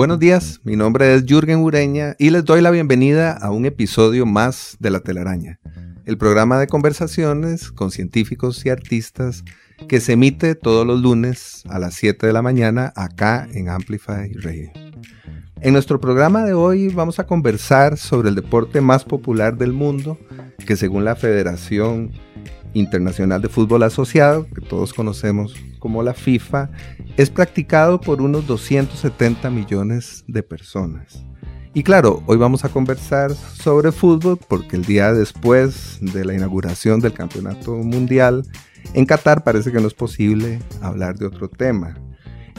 Buenos días, mi nombre es Jürgen Ureña y les doy la bienvenida a un episodio más de La telaraña, el programa de conversaciones con científicos y artistas que se emite todos los lunes a las 7 de la mañana acá en Amplify Radio. En nuestro programa de hoy vamos a conversar sobre el deporte más popular del mundo, que según la Federación Internacional de Fútbol Asociado, que todos conocemos como la FIFA, es practicado por unos 270 millones de personas. Y claro, hoy vamos a conversar sobre fútbol porque el día después de la inauguración del Campeonato Mundial en Qatar parece que no es posible hablar de otro tema.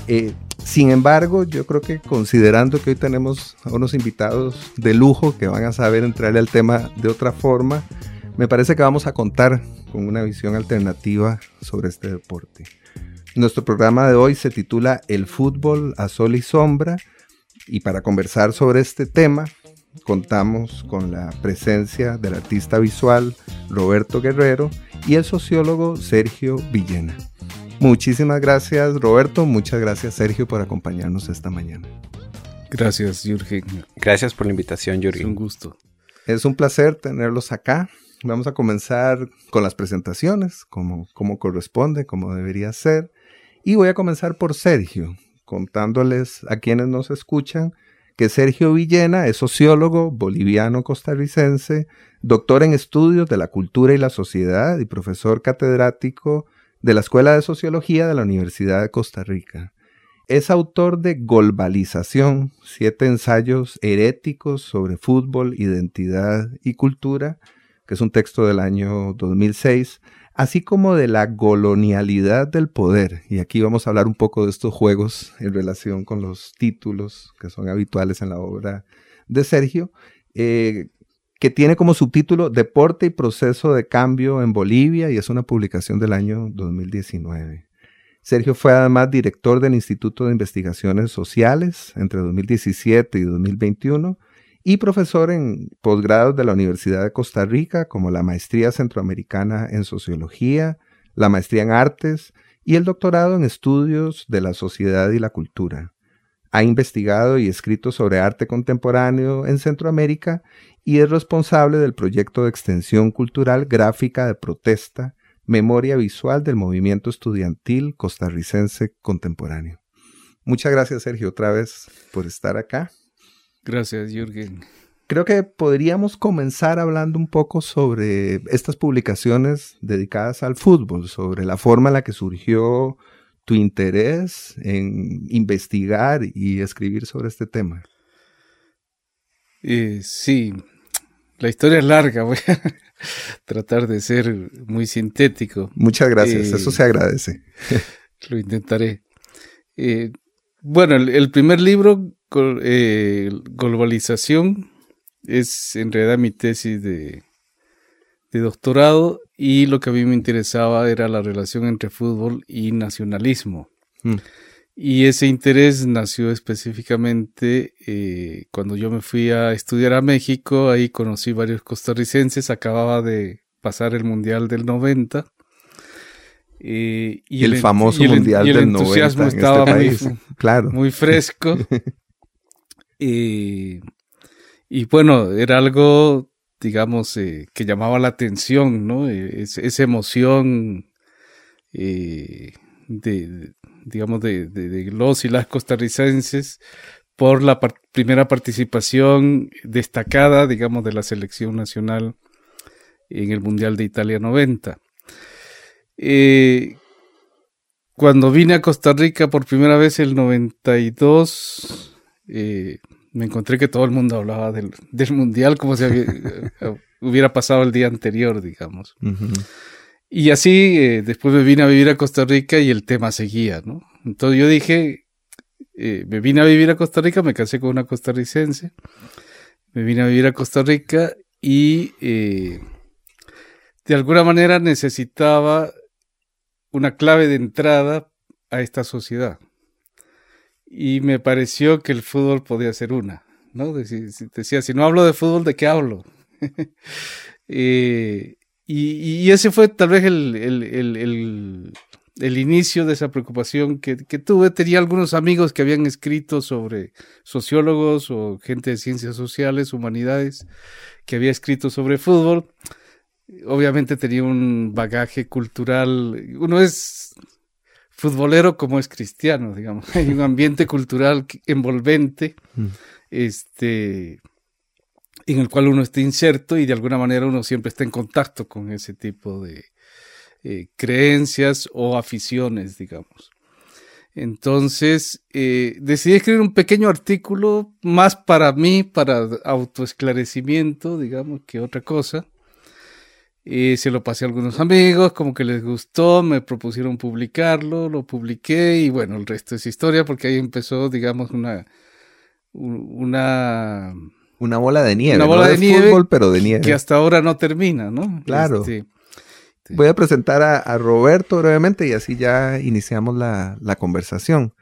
Eh, sin embargo, yo creo que considerando que hoy tenemos a unos invitados de lujo que van a saber entrarle al tema de otra forma, me parece que vamos a contar con una visión alternativa sobre este deporte. Nuestro programa de hoy se titula El fútbol a sol y sombra y para conversar sobre este tema contamos con la presencia del artista visual Roberto Guerrero y el sociólogo Sergio Villena. Muchísimas gracias Roberto, muchas gracias Sergio por acompañarnos esta mañana. Gracias Jürgen. Gracias por la invitación Jürgen. Es un gusto. Es un placer tenerlos acá. Vamos a comenzar con las presentaciones, como, corresponde, como debería ser. Y voy a comenzar por Sergio, contándoles a quienes nos escuchan que Sergio Villena es sociólogo boliviano-costarricense, doctor en estudios de la cultura y la sociedad y profesor catedrático de la Escuela de Sociología de la Universidad de Costa Rica. Es autor de Globalización, siete ensayos heréticos sobre fútbol, identidad y cultura, es un texto del año 2006, así como de la colonialidad del poder. Y aquí vamos a hablar un poco de estos juegos en relación con los títulos que son habituales en la obra de Sergio, eh, que tiene como subtítulo Deporte y Proceso de Cambio en Bolivia y es una publicación del año 2019. Sergio fue además director del Instituto de Investigaciones Sociales entre 2017 y 2021 y profesor en posgrados de la Universidad de Costa Rica, como la Maestría Centroamericana en Sociología, la Maestría en Artes y el doctorado en Estudios de la Sociedad y la Cultura. Ha investigado y escrito sobre arte contemporáneo en Centroamérica y es responsable del proyecto de extensión cultural gráfica de protesta, Memoria Visual del Movimiento Estudiantil Costarricense Contemporáneo. Muchas gracias, Sergio, otra vez por estar acá. Gracias, Jürgen. Creo que podríamos comenzar hablando un poco sobre estas publicaciones dedicadas al fútbol, sobre la forma en la que surgió tu interés en investigar y escribir sobre este tema. Eh, sí, la historia es larga, voy a tratar de ser muy sintético. Muchas gracias, eso eh, se agradece. Lo intentaré. Eh, bueno, el, primer libro, eh, Globalización, es en realidad mi tesis de, doctorado y lo que a mí me interesaba era la relación entre fútbol y nacionalismo. Mm. Y ese interés nació específicamente eh, cuando yo me fui a estudiar a México, ahí conocí varios costarricenses, acababa de pasar el Mundial del 90 y el, famoso mundial del entusiasmo este estaba muy, claro. muy fresco. y, bueno, era algo, digamos, eh, que llamaba la atención, ¿no? Eh, esa emoción eh, de, digamos, de, de, los y las costarricenses por la primera participación destacada, digamos, de la selección nacional en el Mundial de Italia 90. Eh, cuando vine a Costa Rica por primera vez el 92, eh, me encontré que todo el mundo hablaba del, mundial como si hubiera pasado el día anterior, digamos. Y así, eh, después me vine a vivir a Costa Rica y el tema seguía, ¿no? Entonces yo dije, eh, me vine a vivir a Costa Rica, me casé con una costarricense, me vine a vivir a Costa Rica y eh, de alguna manera necesitaba una clave de entrada a esta sociedad. Y me pareció que el fútbol podía ser una. ¿no? Decía, si no hablo de fútbol, ¿de qué hablo? Eh, y, ese fue tal vez el, el, inicio de esa preocupación que, que, tuve. Tenía algunos amigos que habían escrito sobre sociólogos o gente de ciencias sociales, humanidades, que había escrito sobre fútbol. Obviamente tenía un bagaje cultural. Uno es futbolero como es cristiano, digamos. Hay un ambiente cultural envolvente. Mm este, en el cual uno está inserto y de alguna manera uno siempre está en contacto con ese tipo de eh, creencias o aficiones, digamos. Entonces, eh, decidí escribir un pequeño artículo más para mí, para autoesclarecimiento, digamos, que otra cosa. Y se lo pasé a algunos amigos, como que les gustó, me propusieron publicarlo, lo publiqué y bueno, el resto es historia porque ahí empezó, digamos, una, una... Una bola de nieve. Una bola de, nieve. Fútbol, pero de nieve. Que hasta ahora no termina, ¿no? Claro. Este, Voy a presentar a, Roberto brevemente y así ya iniciamos la, la conversación.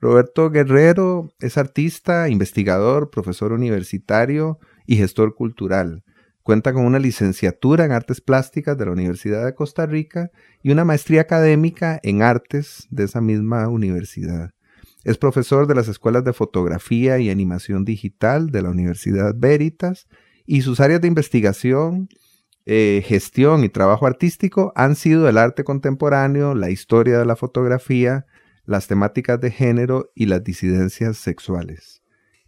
Roberto Guerrero es artista, investigador, profesor universitario y gestor cultural. Cuenta con una licenciatura en artes plásticas de la Universidad de Costa Rica y una maestría académica en artes de esa misma universidad. Es profesor de las escuelas de fotografía y animación digital de la Universidad Veritas y sus áreas de investigación, eh, gestión y trabajo artístico han sido el arte contemporáneo, la historia de la fotografía, las temáticas de género y las disidencias sexuales.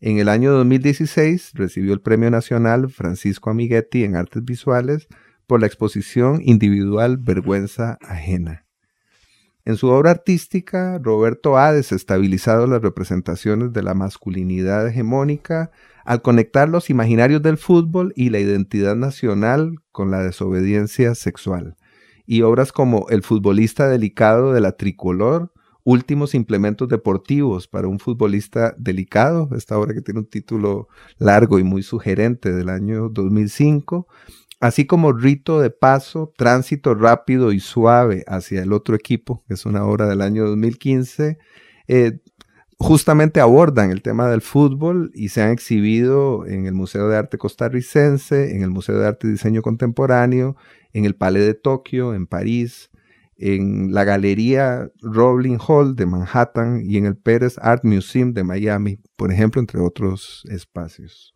En el año 2016 recibió el Premio Nacional Francisco Amiguetti en Artes Visuales por la exposición individual Vergüenza Ajena. En su obra artística, Roberto ha desestabilizado las representaciones de la masculinidad hegemónica al conectar los imaginarios del fútbol y la identidad nacional con la desobediencia sexual. Y obras como El futbolista delicado de la tricolor, Últimos implementos deportivos para un futbolista delicado, esta obra que tiene un título largo y muy sugerente del año 2005, así como Rito de Paso, Tránsito Rápido y Suave hacia el otro equipo, que es una obra del año 2015, eh, justamente abordan el tema del fútbol y se han exhibido en el Museo de Arte Costarricense, en el Museo de Arte y Diseño Contemporáneo, en el Palais de Tokio, en París, en la Galería Rowling Hall de Manhattan y en el Pérez Art Museum de Miami, por ejemplo, entre otros espacios.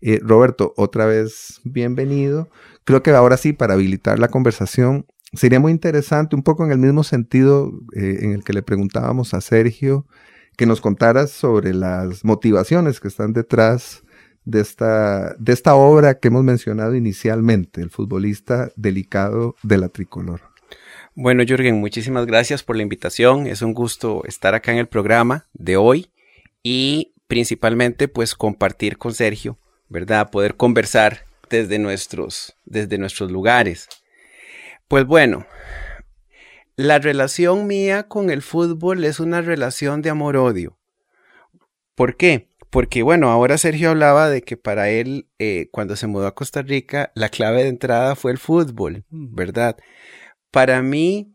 Eh, Roberto, otra vez bienvenido. Creo que ahora sí, para habilitar la conversación, sería muy interesante, un poco en el mismo sentido eh, en el que le preguntábamos a Sergio, que nos contaras sobre las motivaciones que están detrás de esta, de esta obra que hemos mencionado inicialmente, el futbolista delicado de la tricolor. Bueno, Jürgen, muchísimas gracias por la invitación. Es un gusto estar acá en el programa de hoy y principalmente pues compartir con Sergio ¿verdad? Poder conversar desde nuestros, desde nuestros lugares. Pues bueno, la relación mía con el fútbol es una relación de amor-odio. ¿Por qué? Porque bueno, ahora Sergio hablaba de que para él, eh, cuando se mudó a Costa Rica, la clave de entrada fue el fútbol, mm. Para mí,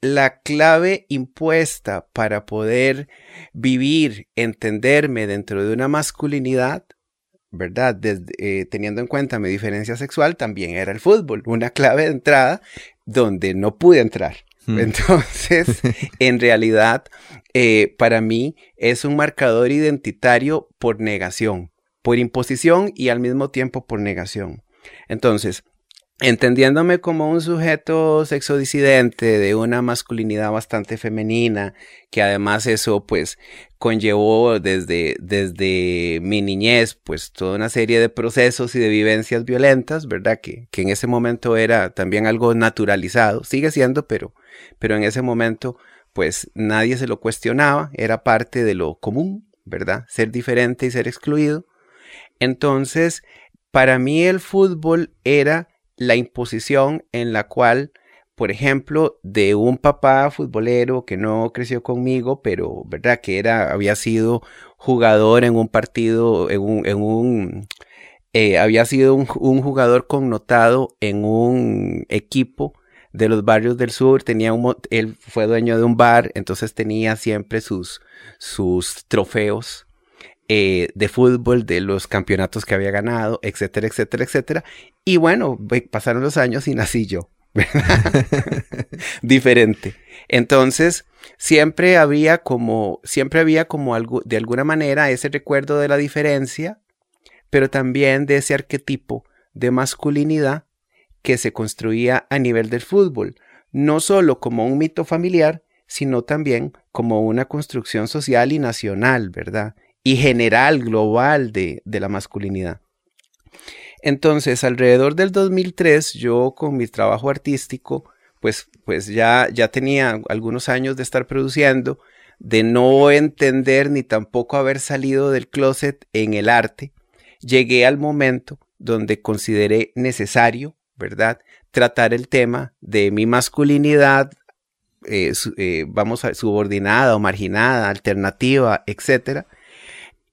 la clave impuesta para poder vivir, entenderme dentro de una masculinidad ¿verdad? Eh, teniendo en cuenta mi diferencia sexual, también era el fútbol, una clave de entrada donde no pude entrar. Hmm. Entonces, en realidad, eh, para mí es un marcador identitario por negación, por imposición y al mismo tiempo por negación. Entonces, entendiéndome como un sujeto sexodisidente de una masculinidad bastante femenina, que además eso pues conllevó desde, desde mi niñez pues toda una serie de procesos y de vivencias violentas, ¿verdad? Que, que en ese momento era también algo naturalizado, sigue siendo, pero, pero en ese momento pues nadie se lo cuestionaba, era parte de lo común, ¿verdad? Ser diferente y ser excluido. Entonces, para mí el fútbol era la imposición en la cual por ejemplo, de un papá futbolero que no creció conmigo, pero, ¿verdad? Que era, había sido jugador en un partido, en un, un eh, había sido un, jugador connotado en un equipo de los barrios del sur, tenía un, él fue dueño de un bar, entonces tenía siempre sus, sus trofeos eh, de fútbol, de los campeonatos que había ganado, etcétera, etcétera, etcétera. Y bueno, pasaron los años y nací yo. Diferente. Entonces, siempre había como, siempre había como algo, de alguna manera ese recuerdo de la diferencia, pero también de ese arquetipo de masculinidad que se construía a nivel del fútbol, no solo como un mito familiar, sino también como una construcción social y nacional, ¿verdad? Y general, global de, de la masculinidad. Entonces, alrededor del 2003, yo con mi trabajo artístico, pues, pues ya, ya tenía algunos años de estar produciendo, de no entender ni tampoco haber salido del closet en el arte, llegué al momento donde consideré necesario, ¿verdad?, tratar el tema de mi masculinidad, eh, eh, vamos a subordinada o marginada, alternativa, etcétera,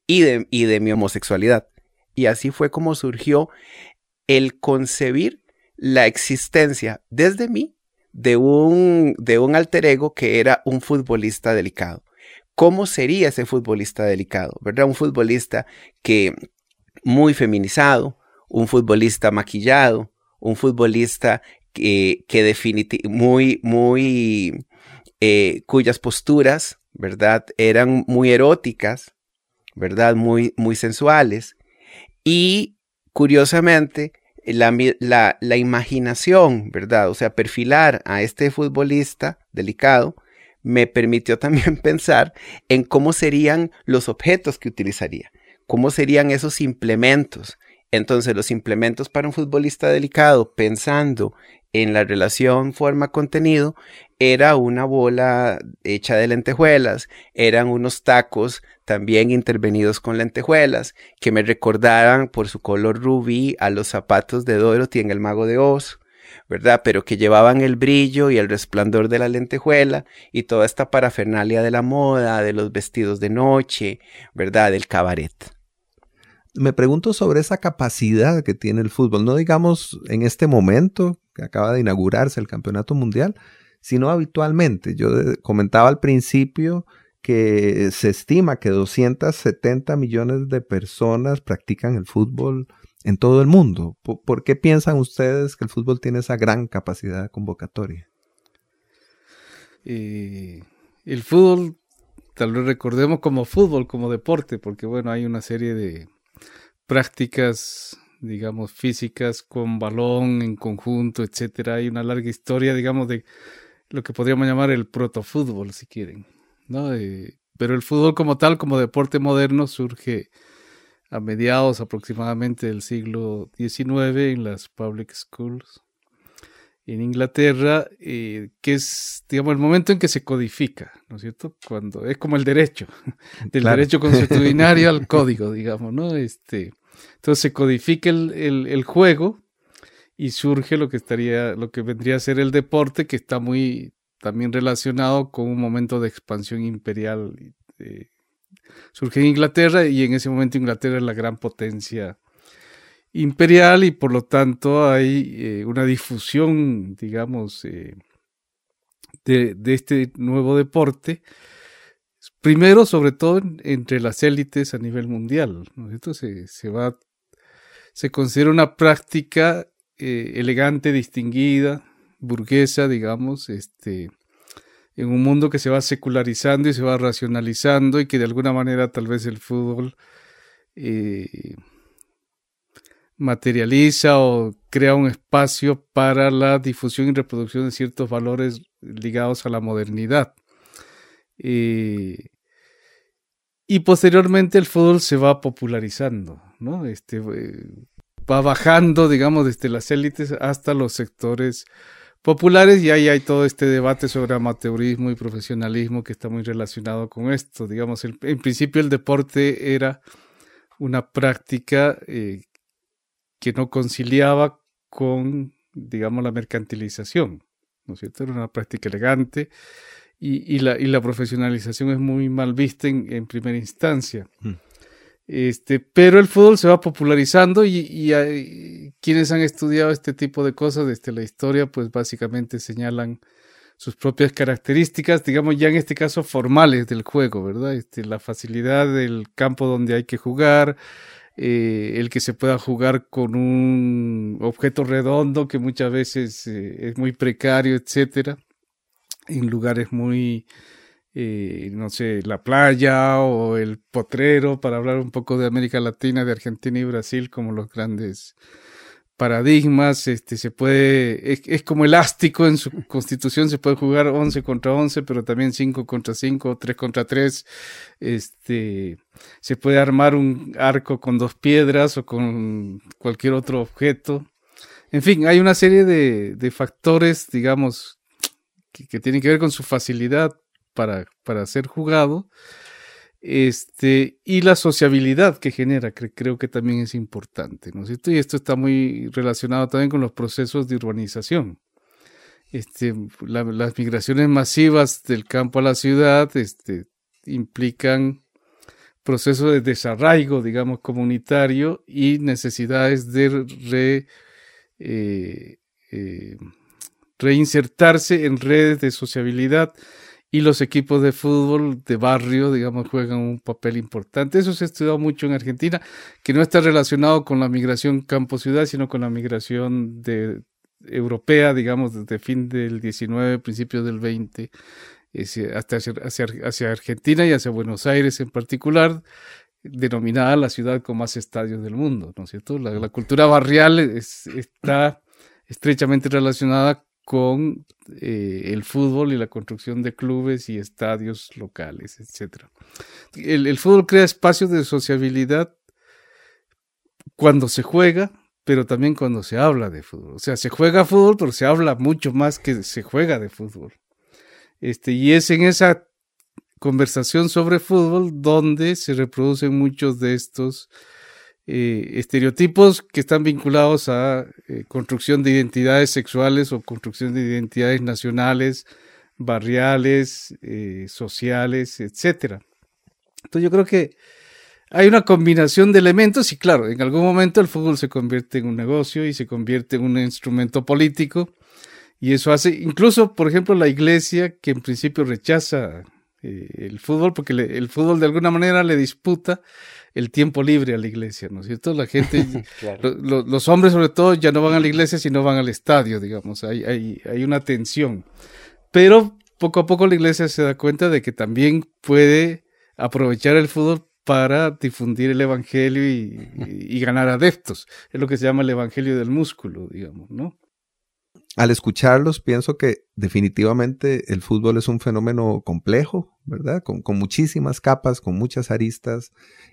y de, y de mi homosexualidad. Y así fue como surgió el concebir la existencia desde mí de un, de un alter ego que era un futbolista delicado. ¿Cómo sería ese futbolista delicado? ¿Verdad? Un futbolista que muy feminizado, un futbolista maquillado, un futbolista que, que definitivamente muy, muy, eh, cuyas posturas, ¿verdad? Eran muy eróticas, ¿verdad? Muy, muy sensuales y curiosamente, la, la, imaginación, ¿verdad? O sea, perfilar a este futbolista delicado me permitió también pensar en cómo serían los objetos que utilizaría, cómo serían esos implementos. Entonces, los implementos para un futbolista delicado, pensando en la relación forma-contenido, era una bola hecha de lentejuelas, eran unos tacos también intervenidos con lentejuelas, que me recordaran por su color rubí a los zapatos de Dorothy en El Mago de Oz, ¿verdad? Pero que llevaban el brillo y el resplandor de la lentejuela y toda esta parafernalia de la moda, de los vestidos de noche, ¿verdad? Del cabaret. Me pregunto sobre esa capacidad que tiene el fútbol, no digamos en este momento que acaba de inaugurarse el Campeonato Mundial, sino habitualmente. Yo comentaba al principio que se estima que 270 millones de personas practican el fútbol en todo el mundo. ¿Por, qué piensan ustedes que el fútbol tiene esa gran capacidad convocatoria? Eh, el fútbol, tal vez recordemos como fútbol, como deporte, porque bueno, hay una serie de prácticas digamos, físicas con balón en conjunto, etcétera. Hay una larga historia, digamos, de lo que podríamos llamar el protofútbol, si quieren. ¿No? Eh, pero el fútbol como tal, como deporte moderno, surge a mediados aproximadamente del siglo XIX en las public schools en Inglaterra, eh, que es, digamos, el momento en que se codifica, ¿no es cierto? Cuando es como el derecho, del derecho consuetudinario al código, digamos, ¿no? Este, entonces se codifica el, el, juego y surge lo que estaría, lo que vendría a ser el deporte, que está muy también relacionado con un momento de expansión imperial. Eh, surge en Inglaterra y en ese momento Inglaterra es la gran potencia imperial y por lo tanto hay eh, una difusión, digamos, eh, de, este nuevo deporte. Primero, sobre todo, entre las élites a nivel mundial. se, se, va, se considera una práctica elegante, distinguida, burguesa, digamos, este, en un mundo que se va secularizando y se va racionalizando y que de alguna manera tal vez el fútbol eh, materializa o crea un espacio para la difusión y reproducción de ciertos valores ligados a la modernidad. Eh, y posteriormente el fútbol se va popularizando, ¿no? Este, eh, va bajando, digamos, desde las élites hasta los sectores populares y ahí hay todo este debate sobre amateurismo y profesionalismo que está muy relacionado con esto. Digamos, en principio el deporte era una práctica eh, que no conciliaba con, digamos, la mercantilización. ¿no es cierto? Era una práctica elegante y, la, y la, profesionalización es muy mal vista en, primera instancia. Mm. Este, pero el fútbol se va popularizando y, y, quienes han estudiado este tipo de cosas desde la historia, pues básicamente señalan sus propias características, digamos ya en este caso formales del juego, ¿verdad? Este, la facilidad del campo donde hay que jugar, eh, el que se pueda jugar con un objeto redondo que muchas veces eh, es muy precario, etcétera, en lugares muy, eh, no sé, la playa o el potrero, para hablar un poco de América Latina, de Argentina y Brasil como los grandes paradigmas, este, se puede, es, como elástico en su constitución, se puede jugar 11 contra 11, pero también 5 contra 5, 3 contra 3, este, se puede armar un arco con dos piedras o con cualquier otro objeto. En fin, hay una serie de, de factores, digamos, que, que, tienen que ver con su facilidad para, para ser jugado este, y la sociabilidad que genera, que creo que también es importante, ¿no es? Y esto está muy relacionado también con los procesos de urbanización. Este, las migraciones masivas del campo a la ciudad este, implican procesos de desarraigo, digamos, comunitario y necesidades de re, eh, eh, reinsertarse en redes de sociabilidad y los equipos de fútbol de barrio, digamos, juegan un papel importante. Eso se ha estudiado mucho en Argentina, que no está relacionado con la migración campo-ciudad, sino con la migración de, europea, digamos, desde fin del 19, principios del 20, hasta hacia, hacia, Argentina y hacia Buenos Aires en particular, denominada la ciudad con más estadios del mundo, ¿no es cierto? La, cultura barrial está estrechamente relacionada con eh, el fútbol y la construcción de clubes y estadios locales, etc. El, fútbol crea espacios de sociabilidad cuando se juega, pero también cuando se habla de fútbol. O sea, se juega fútbol, pero se habla mucho más que se juega de fútbol. Este, y es en esa conversación sobre fútbol donde se reproducen muchos de estos eh, estereotipos que están vinculados a eh, construcción de identidades sexuales o construcción de identidades nacionales, barriales, eh, sociales, etc. Entonces yo creo que hay una combinación de elementos y claro, en algún momento el fútbol se convierte en un negocio y se convierte en un instrumento político y eso hace, incluso por ejemplo la iglesia que en principio rechaza el fútbol porque el fútbol de alguna manera le disputa el tiempo libre a la iglesia, ¿no es cierto? La gente, los hombres sobre todo ya no van a la iglesia, sino van al estadio, digamos, hay, hay, hay una tensión. Pero poco a poco la iglesia se da cuenta de que también puede aprovechar el fútbol para difundir el evangelio y, y, ganar adeptos. Es lo que se llama el evangelio del músculo, digamos, ¿no? Al escucharlos, pienso que definitivamente el fútbol es un fenómeno complejo, ¿verdad? Con, muchísimas capas, con muchas aristas,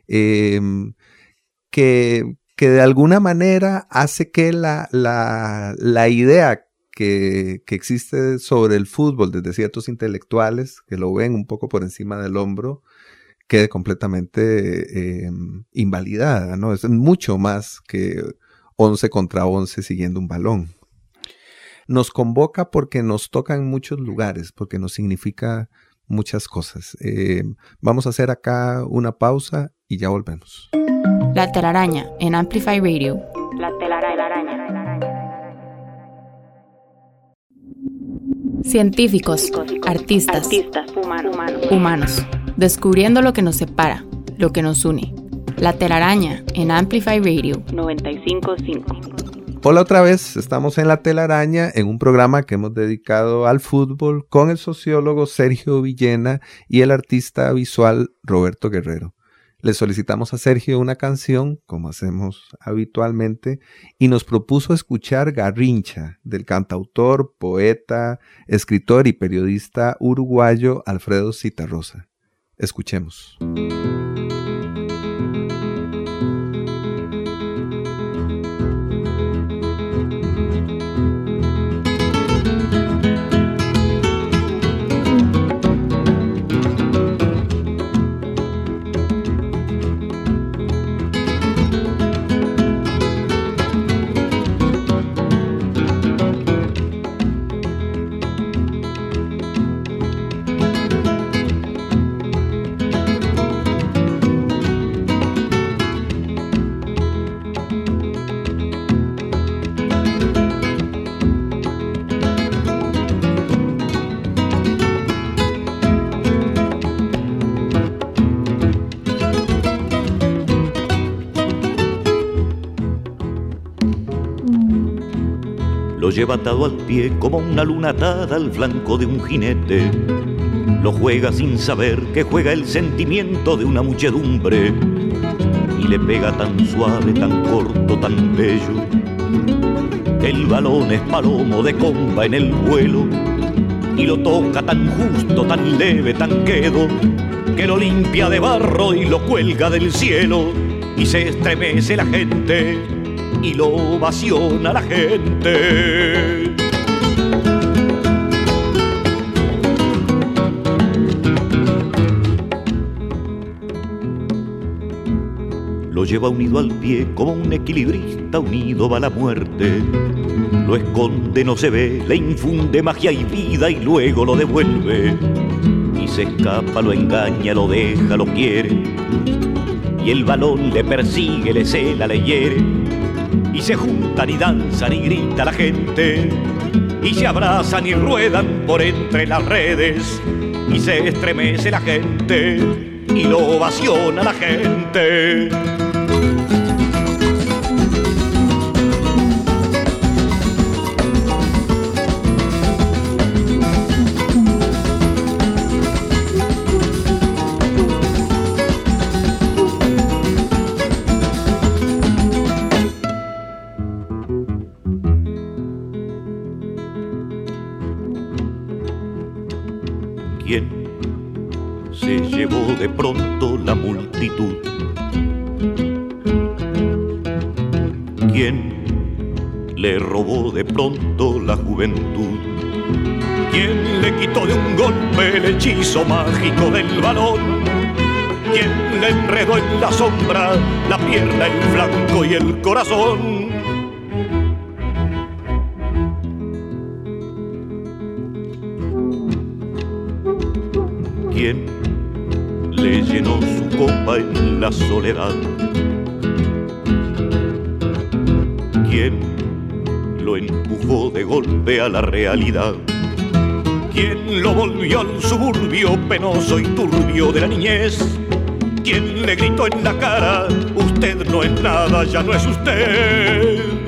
em, que, que, de alguna manera hace que la, la, la idea que, que, existe sobre el fútbol desde ciertos intelectuales que lo ven un poco por encima del hombro, quede completamente em, invalidada, ¿no? Es mucho más que 11 contra 11 siguiendo un balón nos convoca porque nos toca en muchos lugares, porque nos significa muchas cosas. Eh, vamos a hacer acá una pausa y ya volvemos. La telaraña en Amplify Radio. La telaraña. Científicos, artistas, humanos, descubriendo lo que nos separa, lo que nos une. La telaraña en Amplify Radio 955. Hola otra vez, estamos en La Telaraña, en un programa que hemos dedicado al fútbol con el sociólogo Sergio Villena y el artista visual Roberto Guerrero. Le solicitamos a Sergio una canción, como hacemos habitualmente, y nos propuso escuchar Garrincha, del cantautor, poeta, escritor y periodista uruguayo Alfredo Citarrosa. Escuchemos. Lleva atado al pie como una luna atada al flanco de un jinete. Lo juega sin saber que juega el sentimiento de una muchedumbre y le pega tan suave, tan corto, tan bello. El balón es palomo de comba en el vuelo y lo toca tan justo, tan leve, tan quedo, que lo limpia de barro y lo cuelga del cielo y se estremece la gente y lo ovaciona la gente. Lo lleva unido al pie como un equilibrista unido va la muerte. Lo esconde, no se ve, le infunde magia y vida y luego lo devuelve. Y se escapa, lo engaña, lo deja, lo quiere. Y el balón le persigue, le cela, le hiere. Se juntan y danzan y grita la gente. Y se abrazan y ruedan por entre las redes. Y se estremece la gente y lo ovaciona la gente. Mágico del balón? ¿Quién le enredó en la sombra la pierna, el flanco y el corazón? ¿Quién le llenó su copa en la soledad? ¿Quién lo empujó de golpe a la realidad. ¿Quién lo volvió al suburbio penoso y turbio de la niñez? ¿Quién le gritó en la cara, usted no es nada, ya no es usted?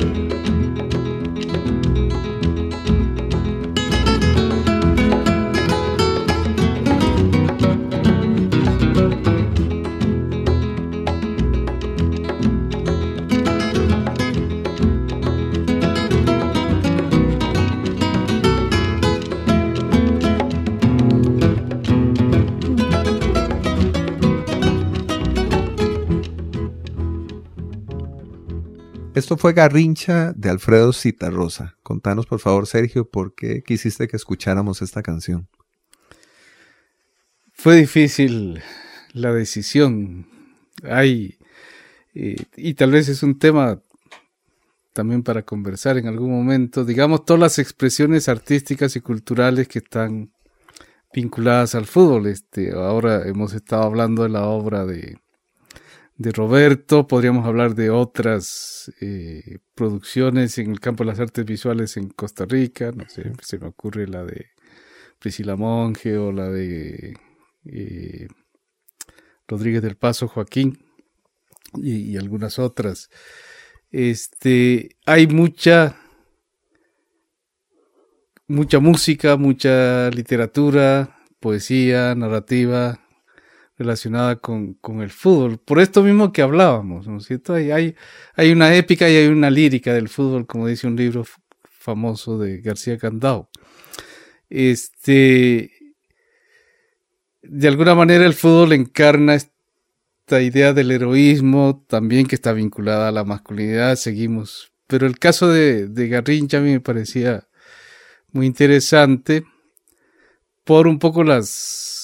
Esto fue Garrincha de Alfredo Citarrosa. Contanos, por favor, Sergio, por qué quisiste que escucháramos esta canción. Fue difícil la decisión. Hay, eh, y tal vez es un tema también para conversar en algún momento. Digamos, todas las expresiones artísticas y culturales que están vinculadas al fútbol. Este, ahora hemos estado hablando de la obra de de Roberto, podríamos hablar de otras eh, producciones en el campo de las artes visuales en Costa Rica, no sé, se me ocurre la de Priscila Monge o la de eh, Rodríguez del Paso Joaquín y, algunas otras. Este, hay mucha mucha música, mucha literatura, poesía, narrativa, relacionada con, con, el fútbol. Por esto mismo que hablábamos, ¿no es cierto? Hay, hay, hay, una épica y hay una lírica del fútbol, como dice un libro famoso de García Candao. Este, de alguna manera el fútbol encarna esta idea del heroísmo también que está vinculada a la masculinidad, seguimos. Pero el caso de, de Garrincha a mí me parecía muy interesante por un poco las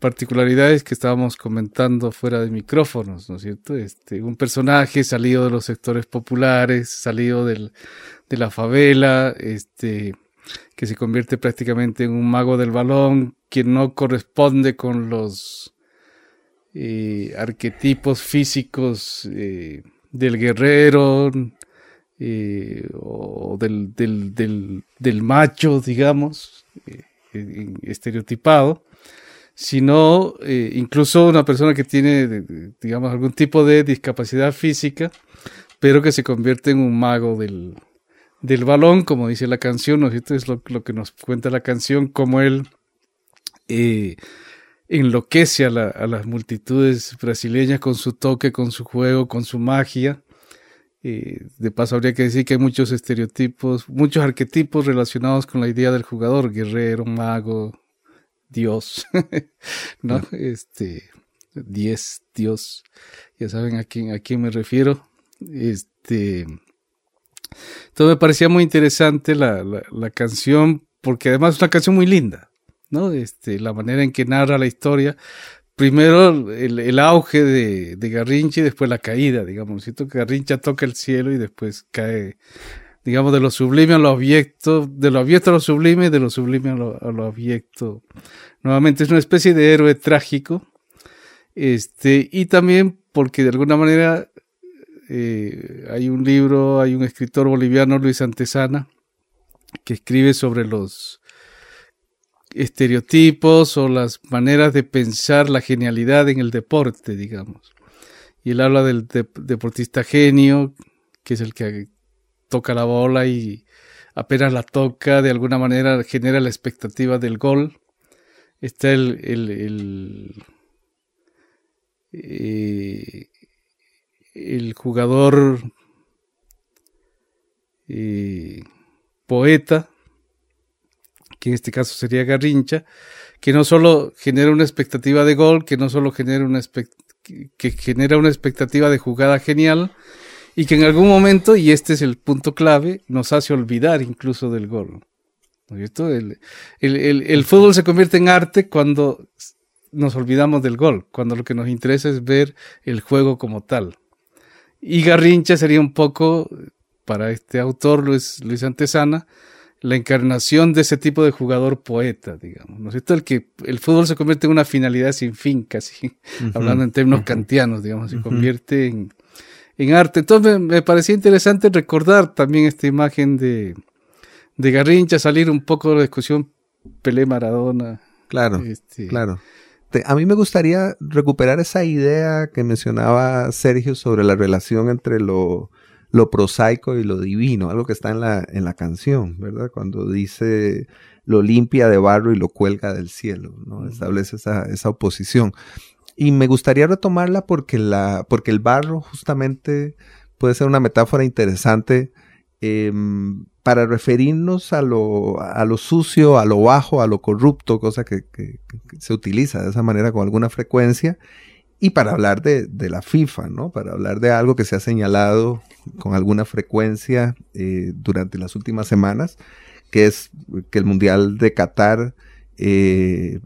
particularidades que estábamos comentando fuera de micrófonos, ¿no es cierto? Este, un personaje salido de los sectores populares, salido del, de la favela, este, que se convierte prácticamente en un mago del balón, que no corresponde con los eh, arquetipos físicos eh, del guerrero eh, o del, macho, digamos, estereotipado sino eh, incluso una persona que tiene, digamos, algún tipo de discapacidad física, pero que se convierte en un mago del, del balón, como dice la canción, ¿no es? Es lo, que nos cuenta la canción, como él eh, enloquece a, las multitudes brasileñas con su toque, con su juego, con su magia. Eh, de paso, habría que decir que hay muchos estereotipos, muchos arquetipos relacionados con la idea del jugador, guerrero, mago, dios, ¿no? Este, diez, dios, ya saben a quién, a quién me refiero. Este, entonces me parecía muy interesante la, la, canción, porque además es una canción muy linda, ¿no? Este, la manera en que narra la historia. Primero el, el auge de, de, Garrincha y después la caída, digamos. Siento que Garrincha toca el cielo y después cae, digamos, de lo sublime a lo objeto, de lo abierto a lo sublime, de lo sublime a lo, a lo abierto. Nuevamente es una especie de héroe trágico. Este, y también porque de alguna manera eh, hay un libro, hay un escritor boliviano, Luis Antesana, que escribe sobre los estereotipos o las maneras de pensar la genialidad en el deporte, digamos. Y él habla del deportista genio, que es el que toca la bola y apenas la toca, de alguna manera genera la expectativa del gol. Está el, el, eh, el jugador eh, poeta, que en este caso sería Garrincha, que no solo genera una expectativa de gol, que no solo genera una que genera una expectativa de jugada genial y que en algún momento, y este es el punto clave, nos hace olvidar incluso del gol. El, el fútbol se convierte en arte cuando nos olvidamos del gol, cuando lo que nos interesa es ver el juego como tal. Y Garrincha sería un poco, para este autor Luis, Luis Antesana, la encarnación de ese tipo de jugador poeta, digamos, ¿no es cierto? El que el fútbol se convierte en una finalidad sin fin, casi, hablando en términos kantianos, digamos, se convierte en, en, arte. Entonces me, parecía interesante recordar también esta imagen de, de Garrincha, salir un poco de la discusión Pelé-Maradona. Claro, este, claro a mí me gustaría recuperar esa idea que mencionaba Sergio sobre la relación entre lo, lo prosaico y lo divino, algo que está en la, en la canción, ¿verdad? Cuando dice lo limpia de barro y lo cuelga del cielo, ¿no? Establece esa, esa oposición. Y me gustaría retomarla porque, la, porque el barro justamente puede ser una metáfora interesante Em, para referirnos a lo, a lo sucio, a lo bajo, a lo corrupto, cosa que, se utiliza de esa manera con alguna frecuencia, y para hablar de, la FIFA, ¿no? Para hablar de algo que se ha señalado con alguna frecuencia eh, durante las últimas semanas, que es que el Mundial de Qatar eh,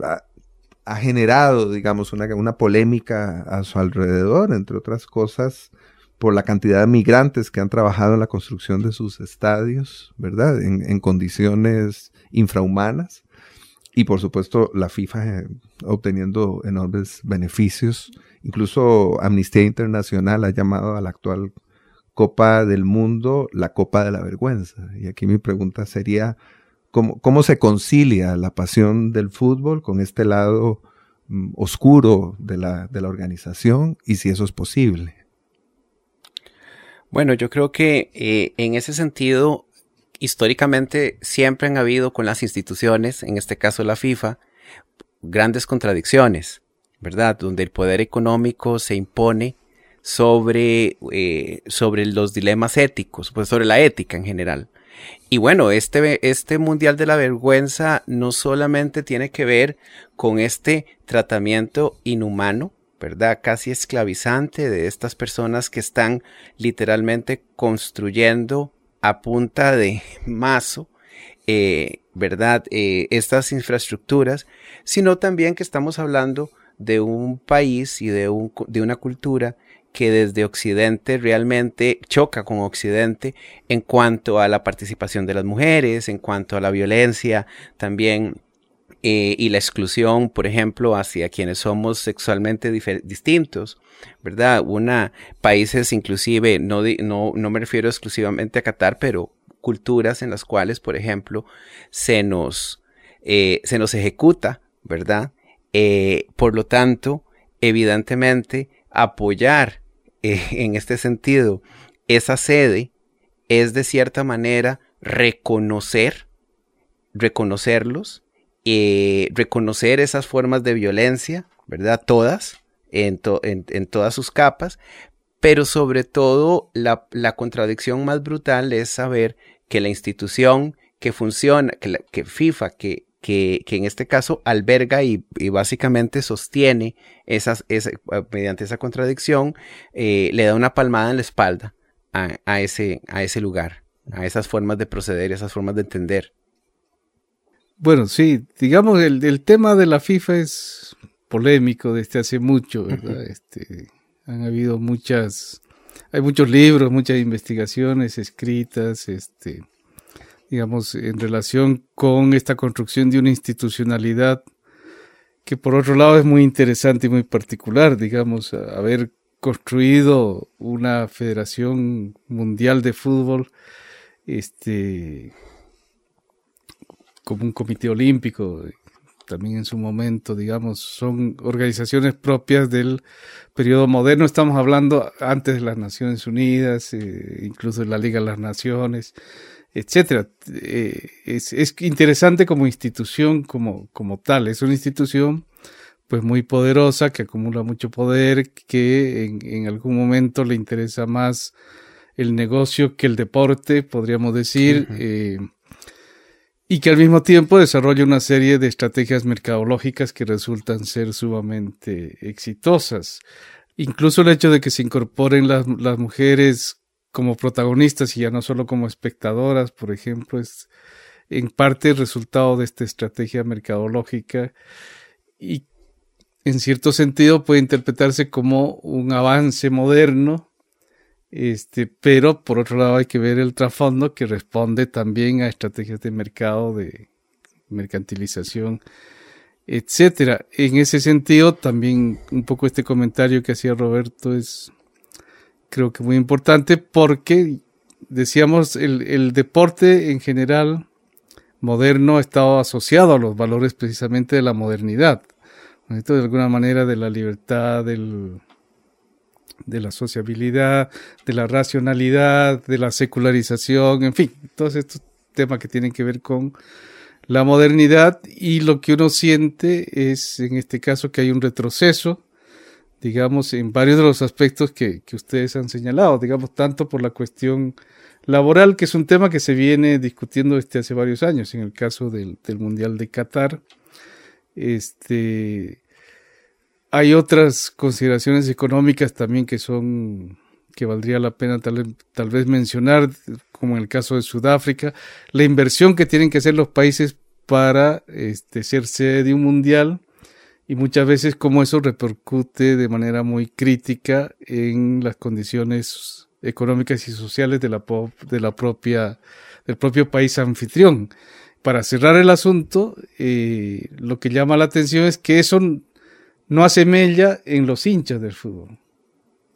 ha, generado, digamos, una, una polémica a su alrededor, entre otras cosas, por la cantidad de migrantes que han trabajado en la construcción de sus estadios, ¿verdad? En, condiciones infrahumanas. Y por supuesto la FIFA eh, obteniendo enormes beneficios. Incluso Amnistía Internacional ha llamado a la actual Copa del Mundo la Copa de la Vergüenza. Y aquí mi pregunta sería, ¿cómo, se concilia la pasión del fútbol con este lado mm, oscuro de la, de la organización y si eso es posible? Bueno, yo creo que eh, en ese sentido, históricamente siempre han habido con las instituciones, en este caso la FIFA, grandes contradicciones, ¿verdad? Donde el poder económico se impone sobre, eh, sobre los dilemas éticos, pues sobre la ética en general. Y bueno, este, este Mundial de la Vergüenza no solamente tiene que ver con este tratamiento inhumano ¿verdad? Casi esclavizante de estas personas que están literalmente construyendo a punta de mazo, eh, ¿verdad? Eh, estas infraestructuras, sino también que estamos hablando de un país y de, un, de una cultura que desde Occidente realmente choca con Occidente en cuanto a la participación de las mujeres, en cuanto a la violencia, también eh, y la exclusión, por ejemplo, hacia quienes somos sexualmente distintos, ¿verdad? Una, países inclusive, no, no, no me refiero exclusivamente a Qatar, pero culturas en las cuales, por ejemplo, se nos, eh, se nos ejecuta, ¿verdad? Eh, por lo tanto, evidentemente, apoyar en este sentido esa sede es de cierta manera reconocer, reconocerlos, eh, reconocer esas formas de violencia, ¿verdad? Todas, en, en, todas sus capas, pero sobre todo la, contradicción más brutal es saber que la institución que funciona, que, FIFA, que, que, en este caso alberga y, básicamente sostiene esas, mediante esa contradicción, eh, le da una palmada en la espalda a, ese, a ese lugar, a esas formas de proceder, esas formas de entender. Bueno, sí, digamos, el, el tema de la FIFA es polémico desde hace mucho, ¿verdad? Este, han habido muchas, hay muchos libros, muchas investigaciones escritas, este, digamos, en relación con esta construcción de una institucionalidad que por otro lado es muy interesante y muy particular, digamos, haber construido una federación mundial de fútbol, este, como un comité olímpico, también en su momento, digamos, son organizaciones propias del periodo moderno. Estamos hablando antes de las Naciones Unidas, eh, incluso de la Liga de las Naciones, etcétera. Eh, es, es, interesante como institución, como, como tal. Es una institución pues muy poderosa, que acumula mucho poder, que en, en, algún momento le interesa más el negocio que el deporte, podríamos decir, eh, y que al mismo tiempo desarrolla una serie de estrategias mercadológicas que resultan ser sumamente exitosas. Incluso el hecho de que se incorporen las, las mujeres como protagonistas y ya no solo como espectadoras, por ejemplo, es en parte el resultado de esta estrategia mercadológica y en cierto sentido puede interpretarse como un avance moderno, este, pero por otro lado hay que ver el trasfondo que responde también a estrategias de mercado, de mercantilización, etcétera. En ese sentido, también un poco este comentario que hacía Roberto es creo que muy importante porque decíamos el, el deporte en general moderno ha estado asociado a los valores precisamente de la modernidad de alguna manera de la libertad, del, de la sociabilidad, de la racionalidad, de la secularización, en fin, todos estos temas que tienen que ver con la modernidad. Y lo que uno siente es en este caso que hay un retroceso, digamos, en varios de los aspectos que, que ustedes han señalado, digamos, tanto por la cuestión laboral, que es un tema que se viene discutiendo desde hace varios años, en el caso del, del Mundial de Qatar, este, hay otras consideraciones económicas también que son que valdría la pena tal, tal, vez mencionar, como en el caso de Sudáfrica, la inversión que tienen que hacer los países para este, ser sede de un mundial y muchas veces cómo eso repercute de manera muy crítica en las condiciones económicas y sociales de la, de la propia, del propio país anfitrión para cerrar el asunto, eh, lo que llama la atención es que eso no hace mella en los hinchas del fútbol.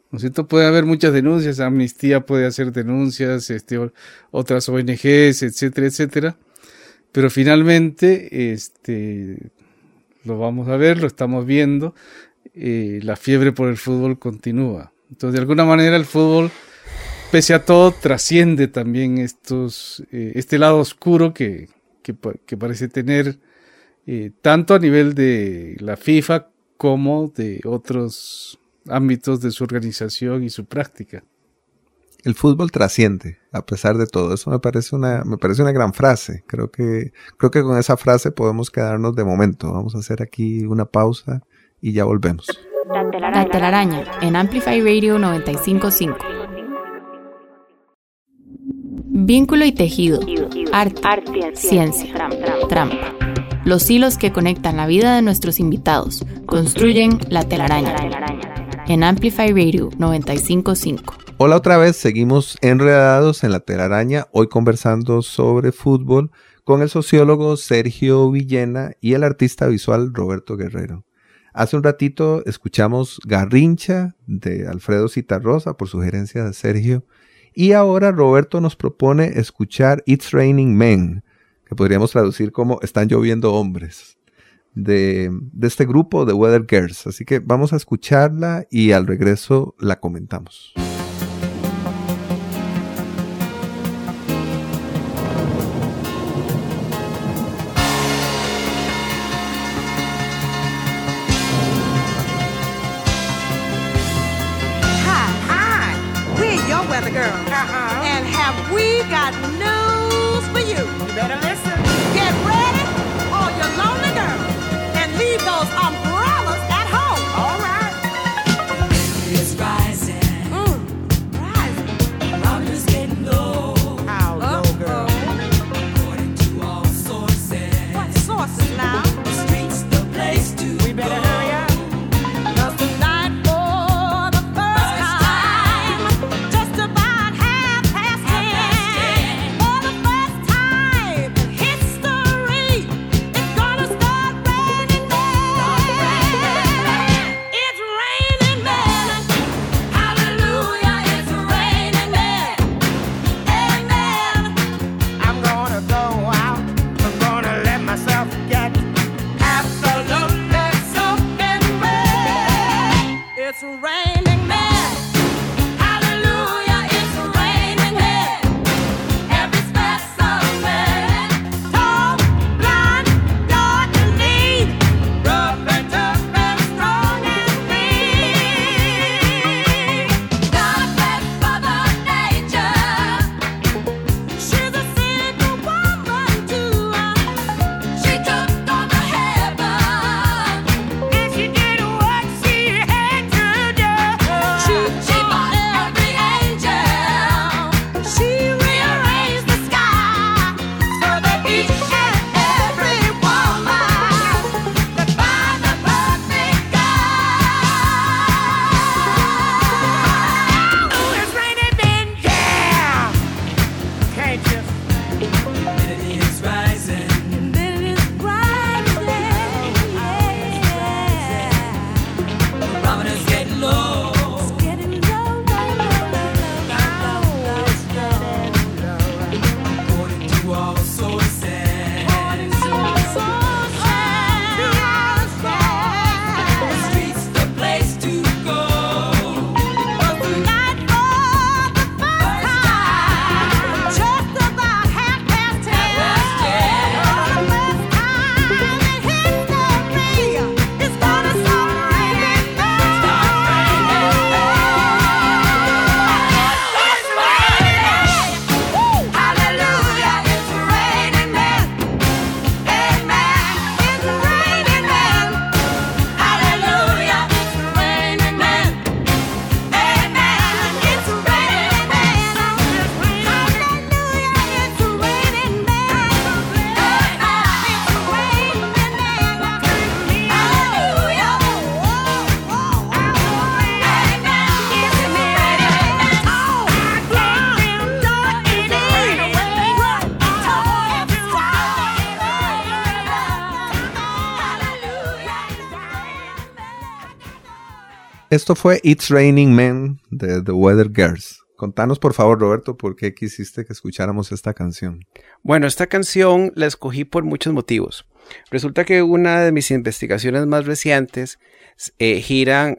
¿No es cierto? Puede haber muchas denuncias, Amnistía puede hacer denuncias, este, otras ONGs, etcétera, etcétera. Pero finalmente, este, lo vamos a ver, lo estamos viendo, eh, la fiebre por el fútbol continúa. Entonces, de alguna manera, el fútbol, pese a todo, trasciende también estos, eh, este lado oscuro que, que, parece tener eh, tanto a nivel de la FIFA como de otros ámbitos de su organización y su práctica. El fútbol trasciende, a pesar de todo. Eso me parece una, me parece una gran frase. Creo que, creo que con esa frase podemos quedarnos de momento. Vamos a hacer aquí una pausa y ya volvemos. La telaraña en Amplify Radio 955. Vínculo y tejido. Arte, ciencia, trampa. Los hilos que conectan la vida de nuestros invitados construyen la telaraña. En Amplify Radio 955. Hola otra vez, seguimos enredados en la telaraña, hoy conversando sobre fútbol con el sociólogo Sergio Villena y el artista visual Roberto Guerrero. Hace un ratito escuchamos Garrincha de Alfredo Citarrosa por sugerencia de Sergio y ahora Roberto nos propone escuchar It's Raining Men, que podríamos traducir como Están lloviendo hombres, de, este grupo de Weather Girls. Así que vamos a escucharla y al regreso la comentamos. Uh-huh. we got Esto fue It's Raining Men de The Weather Girls. Contanos por favor, Roberto, por qué quisiste que escucháramos esta canción. Bueno, esta canción la escogí por muchos motivos. Resulta que una de mis investigaciones más recientes eh,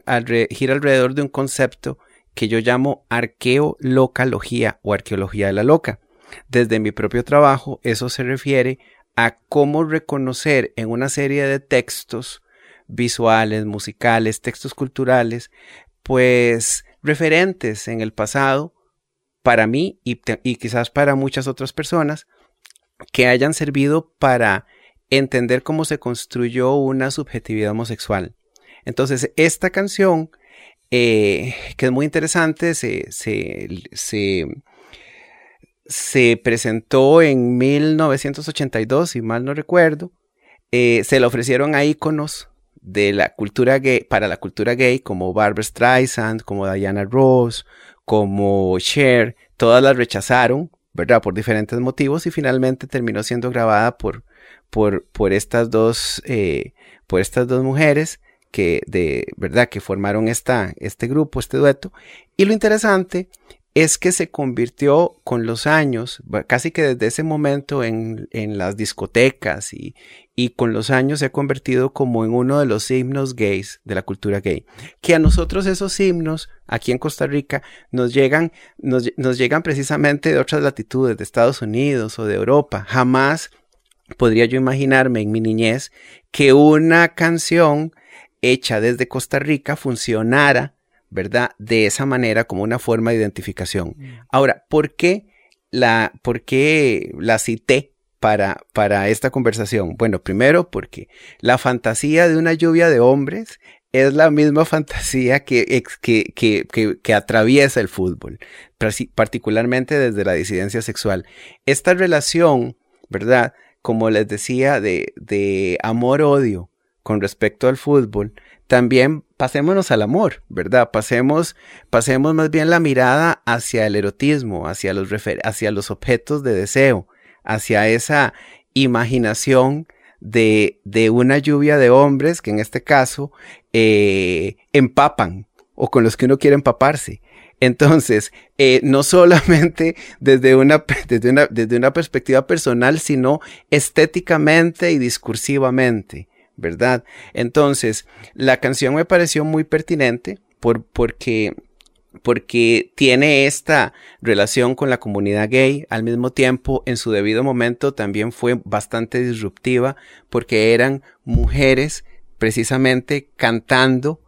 alre- gira alrededor de un concepto que yo llamo arqueolocalogía o arqueología de la loca. Desde mi propio trabajo, eso se refiere a cómo reconocer en una serie de textos visuales, musicales, textos culturales, pues referentes en el pasado para mí y, quizás para muchas otras personas que hayan servido para entender cómo se construyó una subjetividad homosexual. Entonces, esta canción, eh, que es muy interesante, se, se, se, se presentó en 1982, si mal no recuerdo. Eh, se le ofrecieron a íconos de la cultura gay, para la cultura gay, como Barbara Streisand, como Diana Ross, como Cher, todas las rechazaron, ¿verdad? Por diferentes motivos y finalmente terminó siendo grabada por, por, por estas dos, eh, por estas dos mujeres que, de, ¿verdad? Que formaron esta, este grupo, este dueto. Y lo interesante es que se convirtió con los años, casi que desde ese momento en, en las discotecas y, y con los años se ha convertido como en uno de los himnos gays de la cultura gay. Que a nosotros esos himnos aquí en Costa Rica nos llegan, nos, nos llegan precisamente de otras latitudes, de Estados Unidos o de Europa. Jamás podría yo imaginarme en mi niñez que una canción hecha desde Costa Rica funcionara ¿verdad? De esa manera como una forma de identificación. Ahora, ¿por qué la, por qué la cité para, para esta conversación? Bueno, primero porque la fantasía de una lluvia de hombres es la misma fantasía que, que, que, que, atraviesa el fútbol, particularmente desde la disidencia sexual. Esta relación, ¿verdad? Como les decía, de, de amor-odio con respecto al fútbol, también pasémonos al amor, ¿verdad? Pasemos, pasemos más bien la mirada hacia el erotismo, hacia los, hacia los objetos de deseo, hacia esa imaginación de, de una lluvia de hombres que en este caso eh, empapan o con los que uno quiere empaparse. Entonces, eh, no solamente desde una, desde, una, desde una perspectiva personal, sino estéticamente y discursivamente, ¿verdad? Entonces, la canción me pareció muy pertinente por, porque, porque tiene esta relación con la comunidad gay, al mismo tiempo, en su debido momento, también fue bastante disruptiva, porque eran mujeres precisamente cantando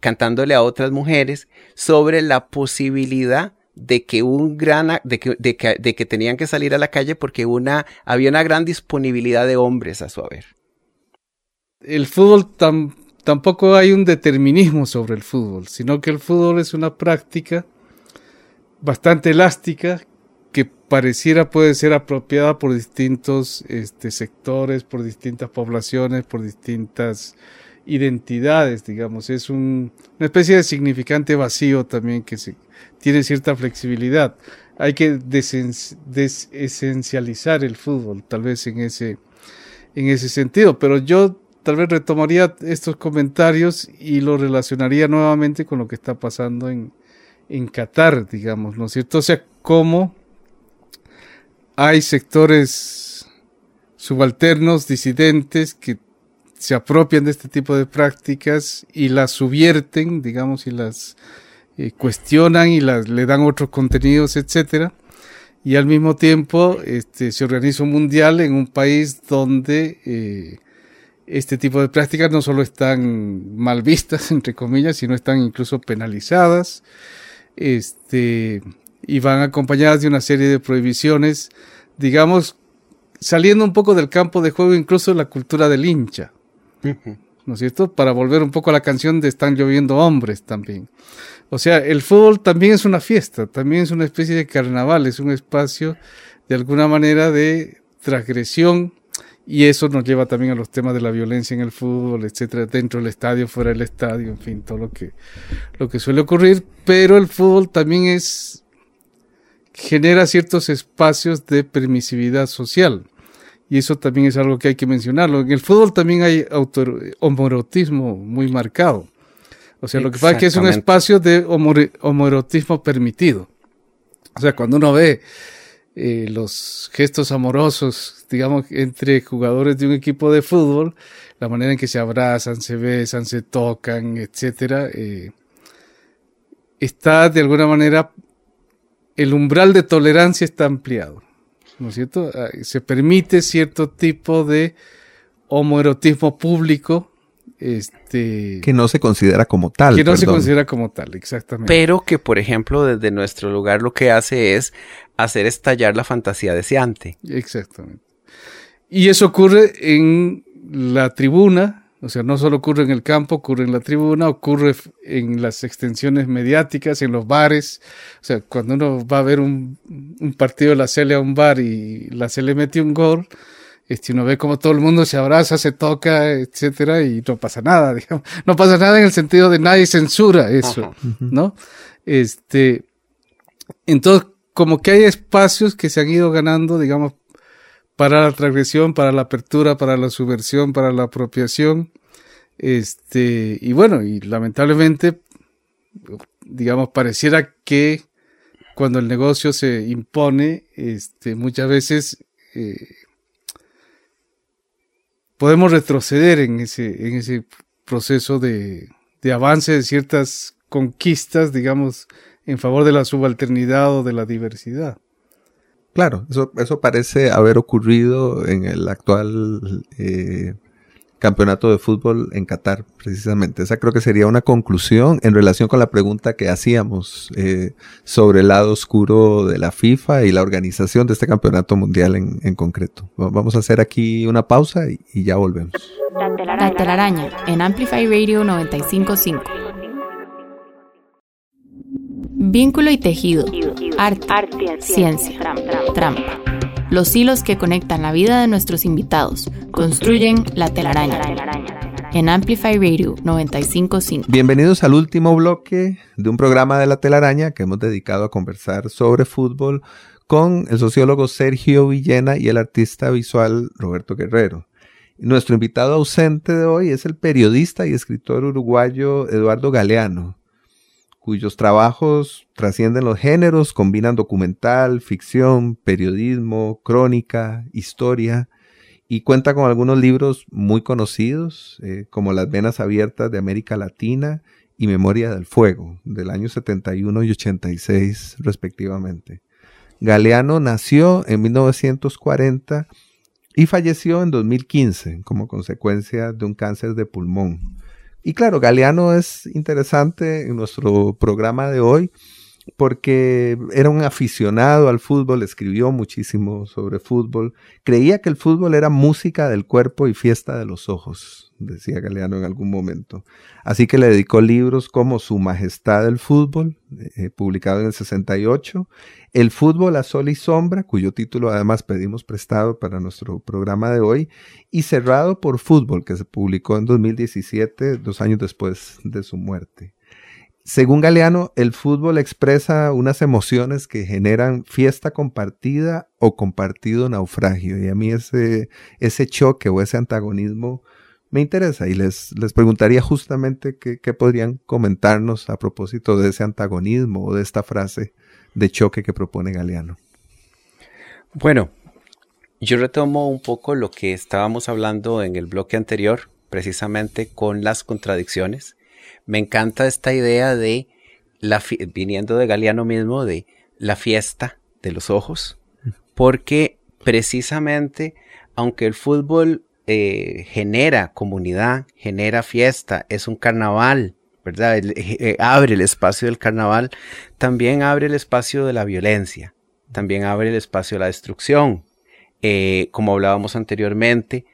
cantándole a otras mujeres sobre la posibilidad de que un gran de que, de que, de que tenían que salir a la calle porque una había una gran disponibilidad de hombres a su haber. el fútbol tam- tampoco hay un determinismo sobre el fútbol, sino que el fútbol es una práctica bastante elástica que pareciera puede ser apropiada por distintos este, sectores, por distintas poblaciones, por distintas identidades, digamos. Es un- una especie de significante vacío también que se, tiene cierta flexibilidad. Hay que desesencializar el fútbol, tal vez en ese, en ese sentido, pero yo tal vez retomaría estos comentarios y lo relacionaría nuevamente con lo que está pasando en, en Qatar, digamos, ¿no es cierto? O sea, cómo hay sectores subalternos, disidentes, que se apropian de este tipo de prácticas y las subvierten, digamos, y las eh, cuestionan y las, le dan otros contenidos, etcétera. Y al mismo tiempo este, se organiza un mundial en un país donde eh, este tipo de prácticas no solo están mal vistas, entre comillas, sino están incluso penalizadas. Este, y van acompañadas de una serie de prohibiciones, digamos, saliendo un poco del campo de juego, incluso la cultura del hincha. ¿no es cierto? Para volver un poco a la canción de Están lloviendo hombres también. O sea, el fútbol también es una fiesta, también es una especie de carnaval, es un espacio de alguna manera de transgresión y eso nos lleva también a los temas de la violencia en el fútbol, etcétera, dentro del estadio, fuera del estadio, en fin, todo lo que, lo que suele ocurrir, pero el fútbol también es, genera ciertos espacios de permisividad social. Y eso también es algo que hay que mencionarlo. En el fútbol también hay homoerotismo muy marcado. O sea, lo que pasa es que es un espacio de homoerotismo permitido. O sea, cuando uno ve eh, los gestos amorosos, digamos, entre jugadores de un equipo de fútbol, la manera en que se abrazan, se besan, se tocan, etcétera, eh, está de alguna manera el umbral de tolerancia está ampliado, ¿no es cierto? Ah, Se permite cierto tipo de homoerotismo público, este, Que no se considera como tal. que no se considera como tal, exactamente. Pero que, por ejemplo, desde nuestro lugar lo que hace es hacer estallar la fantasía deseante. Exactamente. Y eso ocurre en la tribuna, o sea, no solo ocurre en el campo, ocurre en la tribuna, ocurre en las extensiones mediáticas, en los bares. O sea, cuando uno va a ver un, un partido de la Cele a un bar y la Cele mete un gol, este, uno ve como todo el mundo se abraza, se toca, etcétera, y no pasa nada, digamos. No pasa nada en el sentido de nadie censura eso, Ajá. ¿no? Este, entonces, como que hay espacios que se han ido ganando, digamos, para la transgresión, para la apertura, para la subversión, para la apropiación. Este, y bueno, y lamentablemente, digamos, pareciera que cuando el negocio se impone, este, muchas veces eh, podemos retroceder en ese, en ese proceso de, de avance de ciertas conquistas, digamos, en favor de la subalternidad o de la diversidad. Claro, eso, eso parece haber ocurrido en el actual eh, campeonato de fútbol en Qatar, precisamente. Esa creo que sería una conclusión en relación con la pregunta que hacíamos eh, sobre el lado oscuro de la FIFA y la organización de este campeonato mundial en, en concreto. Va- Vamos a hacer aquí una pausa y, y ya volvemos. La telaraña en Amplify Radio 955. Vínculo y tejido. Arte, ciencia, trampa. Los hilos que conectan la vida de nuestros invitados construyen la telaraña. En Amplify Radio 955. Bienvenidos al último bloque de un programa de la telaraña que hemos dedicado a conversar sobre fútbol con el sociólogo Sergio Villena y el artista visual Roberto Guerrero. Nuestro invitado ausente de hoy es el periodista y escritor uruguayo Eduardo Galeano, cuyos trabajos trascienden los géneros, combinan documental, ficción, periodismo, crónica, historia, y cuenta con algunos libros muy conocidos, eh, como Las Venas Abiertas de América Latina y Memoria del Fuego, del año 71 y 86 respectivamente. Galeano nació en 1940 y falleció en 2015 como consecuencia de un cáncer de pulmón. Y claro, Galeano es interesante en nuestro programa de hoy porque era un aficionado al fútbol, escribió muchísimo sobre fútbol, creía que el fútbol era música del cuerpo y fiesta de los ojos, decía Galeano en algún momento. Así que le dedicó libros como Su Majestad el Fútbol, eh, publicado en el 68, El Fútbol a Sol y Sombra, cuyo título además pedimos prestado para nuestro programa de hoy, y Cerrado por Fútbol, que se publicó en 2017, dos años después de su muerte. Según Galeano, el fútbol expresa unas emociones que generan fiesta compartida o compartido naufragio. Y a mí ese, ese choque o ese antagonismo me interesa y les, les preguntaría justamente qué, qué podrían comentarnos a propósito de ese antagonismo o de esta frase de choque que propone Galeano. Bueno, yo retomo un poco lo que estábamos hablando en el bloque anterior, precisamente con las contradicciones. Me encanta esta idea de, la viniendo de Galeano mismo, de la fiesta de los ojos, porque precisamente, aunque el fútbol eh, genera comunidad, genera fiesta, es un carnaval, ¿verdad? Eh, eh, abre el espacio del carnaval, también abre el espacio de la violencia, también abre el espacio de la destrucción. Eh, como hablábamos anteriormente,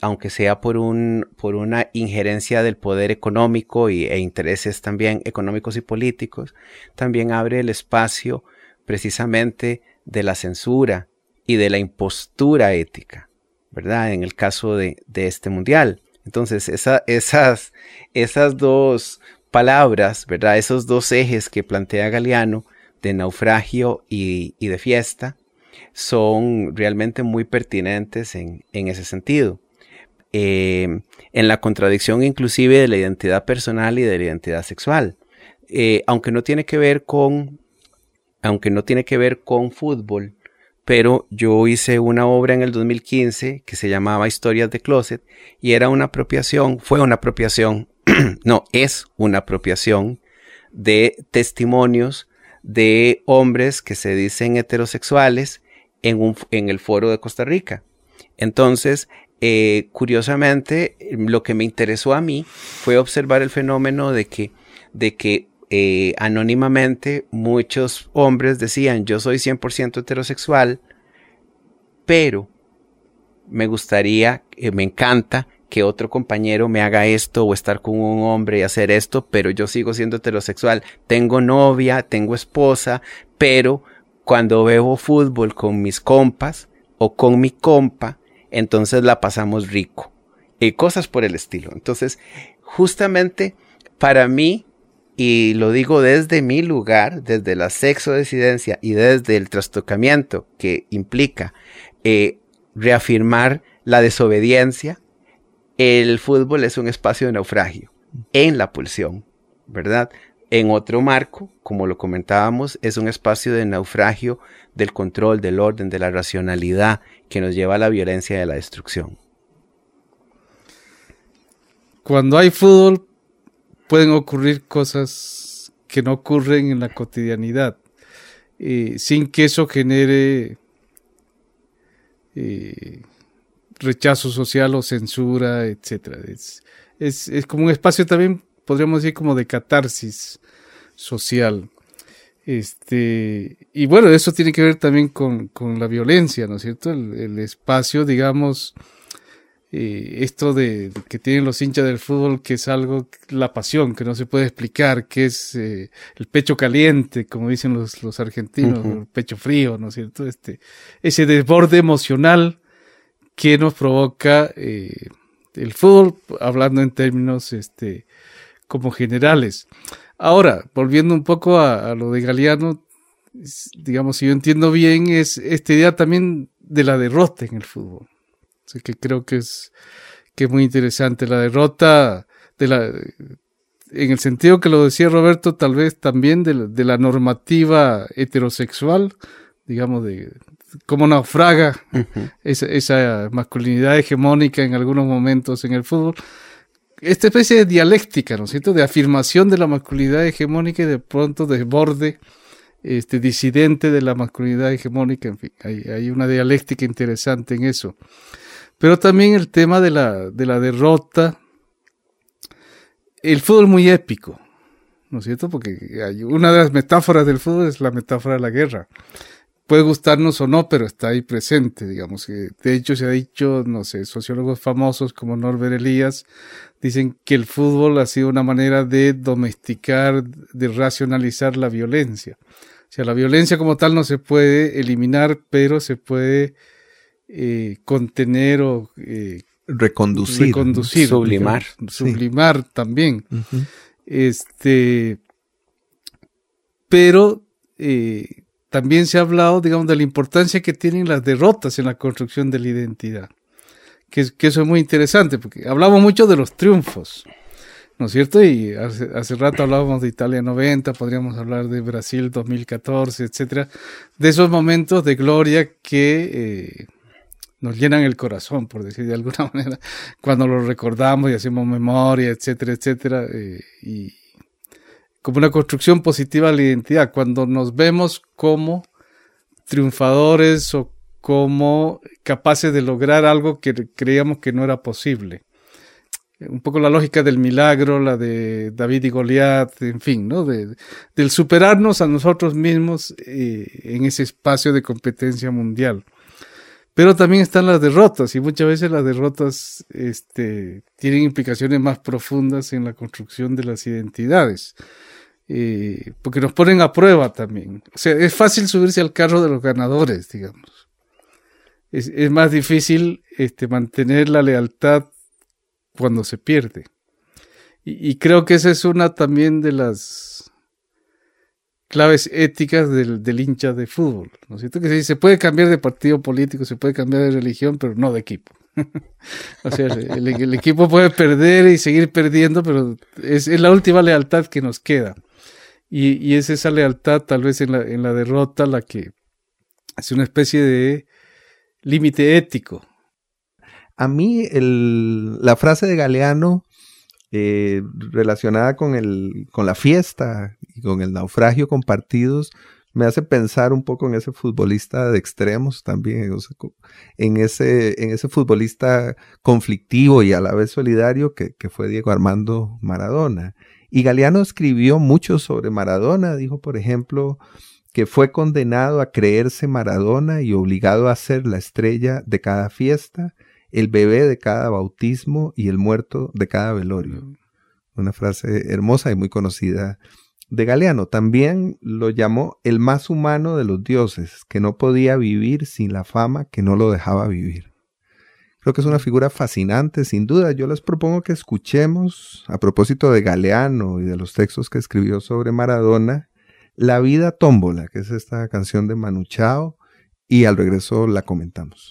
aunque sea por, un, por una injerencia del poder económico y, e intereses también económicos y políticos, también abre el espacio precisamente de la censura y de la impostura ética, ¿verdad? En el caso de, de este mundial. Entonces, esa- esas, esas dos palabras, ¿verdad? Esos dos ejes que plantea Galeano de naufragio y, y de fiesta, son realmente muy pertinentes en, en ese sentido. Eh, en la contradicción inclusive de la identidad personal y de la identidad sexual. Eh, aunque no tiene que ver con, aunque no tiene que ver con fútbol, pero yo hice una obra en el 2015 que se llamaba Historias de Closet y era una apropiación, fue una apropiación, no, es una apropiación de testimonios de hombres que se dicen heterosexuales en, un, en el foro de Costa Rica. Entonces, eh, curiosamente, lo que me interesó a mí fue observar el fenómeno de que, de que eh, anónimamente muchos hombres decían, yo soy 100% heterosexual, pero me gustaría, eh, me encanta que otro compañero me haga esto o estar con un hombre y hacer esto, pero yo sigo siendo heterosexual. Tengo novia, tengo esposa, pero cuando veo fútbol con mis compas o con mi compa, entonces la pasamos rico. Y cosas por el estilo. Entonces, justamente para mí, y lo digo desde mi lugar, desde la sexodesidencia y desde el trastocamiento que implica eh, reafirmar la desobediencia, el fútbol es un espacio de naufragio en la pulsión, ¿verdad? En otro marco, como lo comentábamos, es un espacio de naufragio del control, del orden, de la racionalidad que nos lleva a la violencia y a la destrucción. Cuando hay fútbol pueden ocurrir cosas que no ocurren en la cotidianidad, eh, sin que eso genere eh, rechazo social o censura, etcétera. Es, es, como un espacio también, podríamos decir, como de catarsis social. Este, y bueno, eso tiene que ver también con, con la violencia, ¿no es cierto? El espacio, digamos, eh, esto de, de que tienen los hinchas del fútbol, que es algo, la pasión, que no se puede explicar, que es eh, el pecho caliente, como dicen los, los argentinos, el pecho frío, ¿no es cierto? Este, ese desborde emocional que nos provoca eh, el fútbol, hablando en términos este, como generales. Ahora, volviendo un poco a, a lo de Galeano, digamos, si yo entiendo bien, es esta idea también de la derrota en el fútbol. Así que creo que es, que es muy interesante. La derrota de la, en el sentido que lo decía Roberto, tal vez también de, la- de la normativa heterosexual, digamos, de cómo naufraga esa, esa masculinidad hegemónica en algunos momentos en el fútbol. Esta especie de dialéctica, ¿no es cierto? De afirmación de la masculinidad hegemónica y de pronto desborde este, disidente de la masculinidad hegemónica. En fin, hay, hay una dialéctica interesante en eso. Pero también el tema de la, de la derrota. El fútbol muy épico, ¿no es cierto? Porque una de las metáforas del fútbol es la metáfora de la guerra puede gustarnos o no, pero está ahí presente, digamos. que De hecho, se ha dicho, no sé, sociólogos famosos como Norbert Elias dicen que el fútbol ha sido una manera de domesticar, de racionalizar la violencia. O sea, la violencia como tal no se puede eliminar, pero se puede eh, contener o eh, Reconducir. reconducir. Sublimar. Sublimar también. Este, pero eh, también se ha hablado, digamos, de la importancia que tienen las derrotas en la construcción de la identidad. Que, es- que eso es muy interesante, porque hablamos mucho de los triunfos, ¿no es cierto? Y hace, hace rato hablábamos de Italia 90, podríamos hablar de Brasil 2014, etcétera, de esos momentos de gloria que eh, nos llenan el corazón, por decir de alguna manera, cuando los recordamos y hacemos memoria, etcétera, etcétera, eh, y como una construcción positiva de la identidad, cuando nos vemos como triunfadores o como capaces de lograr algo que creíamos que no era posible. Un poco la lógica del milagro, la de David y Goliat, en fin, ¿no? De- del superarnos a nosotros mismos eh, en ese espacio de competencia mundial. Pero también están las derrotas y muchas veces las derrotas este, tienen implicaciones más profundas en la construcción de las identidades. Eh, porque nos ponen a prueba también. O sea, es fácil subirse al carro de los ganadores, digamos. Es, más difícil este, mantener la lealtad cuando se pierde. Y creo que esa es una también de las claves éticas del, del hincha de fútbol. ¿No es cierto? Que se, se puede cambiar de partido político, se puede cambiar de religión, pero no de equipo. o sea, el, equipo puede perder y seguir perdiendo, pero es, es la última lealtad que nos queda. Y, es esa lealtad, tal vez en la, en la derrota, la que hace una especie de límite ético. A mí el- la frase de Galeano eh, relacionada con, el, con la fiesta y con el naufragio compartidos me hace pensar un poco en ese futbolista de extremos también, en ese, en ese futbolista conflictivo y a la vez solidario que, que fue Diego Armando Maradona. Y Galeano escribió mucho sobre Maradona, dijo por ejemplo que fue condenado a creerse Maradona y obligado a ser la estrella de cada fiesta, el bebé de cada bautismo y el muerto de cada velorio. Una frase hermosa y muy conocida de Galeano. También lo llamó el más humano de los dioses, que no podía vivir sin la fama que no lo dejaba vivir. Creo que es una figura fascinante, sin duda. Yo les propongo que escuchemos, a propósito de Galeano y de los textos que escribió sobre Maradona, La vida tómbola, que es esta canción de Manu Chao, y al regreso la comentamos.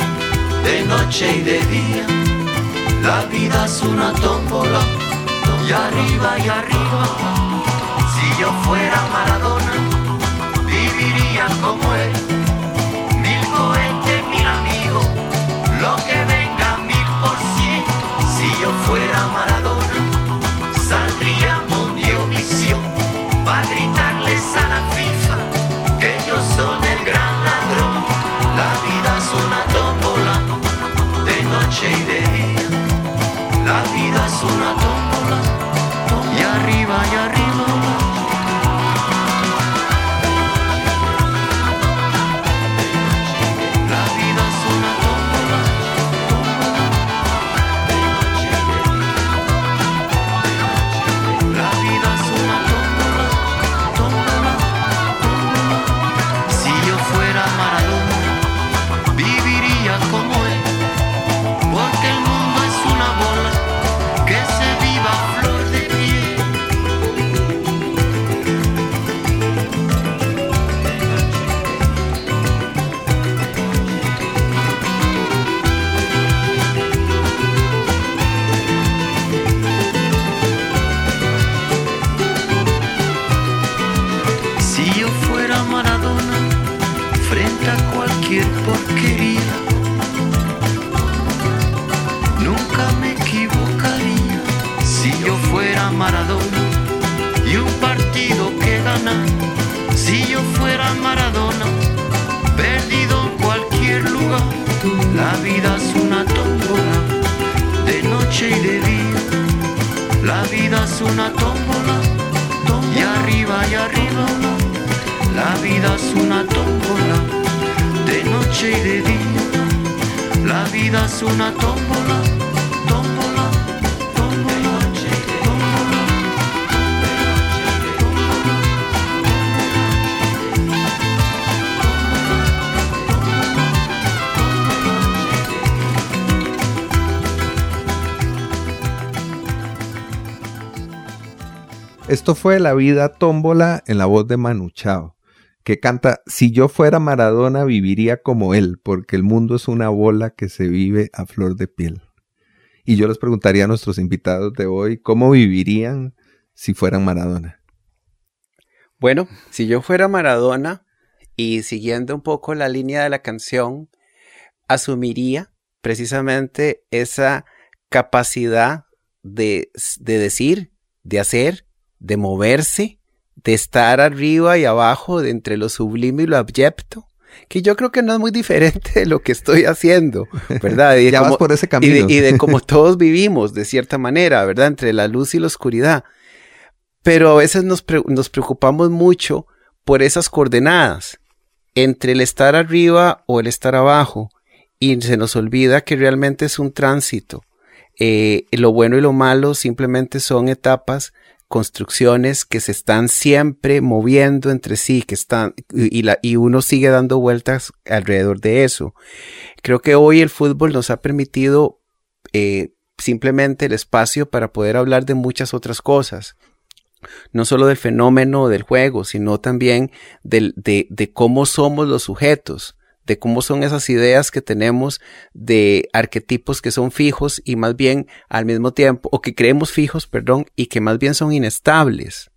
de noche y de día. La vida es una tómbola, y arriba y arriba. Si yo fuera Maradona, viviría como él. Mil cohetes, mil amigos, lo que venga mil por cien. Si yo fuera Maradona, porquería, nunca me equivocaría. Si yo fuera Maradona y un partido que ganar, si yo fuera Maradona, perdido en cualquier lugar, la vida es una tómbola, de noche y de día. La vida es una tómbola, y arriba y arriba. La vida es una tómbola, de noche y de día. La vida es una tómbola, tómbola, tómbola. Esto fue La vida tómbola en la voz de Manu Chao, que canta Si yo fuera Maradona viviría como él, porque el mundo es una bola que se vive a flor de piel. Y yo les preguntaría a nuestros invitados de hoy, ¿cómo vivirían si fueran Maradona? Bueno, si yo fuera Maradona y siguiendo un poco la línea de la canción, asumiría precisamente esa capacidad de, de decir, de hacer, de moverse, de estar arriba y abajo, de entre lo sublime y lo abyecto, que yo creo que no es muy diferente de lo que estoy haciendo, ¿verdad? Y de Ya vas cómo- por ese y camino. de, y de cómo todos vivimos, de cierta manera, ¿verdad? Entre la luz y la oscuridad. Pero a veces nos, pre- nos preocupamos mucho por esas coordenadas, entre el estar arriba o el estar abajo, y se nos olvida que realmente es un tránsito. Eh, lo bueno y lo malo simplemente son etapas, construcciones que se están siempre moviendo entre sí, que están, y, la- y uno sigue dando vueltas alrededor de eso. Creo que hoy el fútbol nos ha permitido eh, simplemente el espacio para poder hablar de muchas otras cosas. No solo del fenómeno del juego, sino también del- de, de cómo somos los sujetos, de cómo son esas ideas que tenemos de arquetipos que son fijos y más bien al mismo tiempo, o que creemos fijos, perdón, y que más bien son inestables.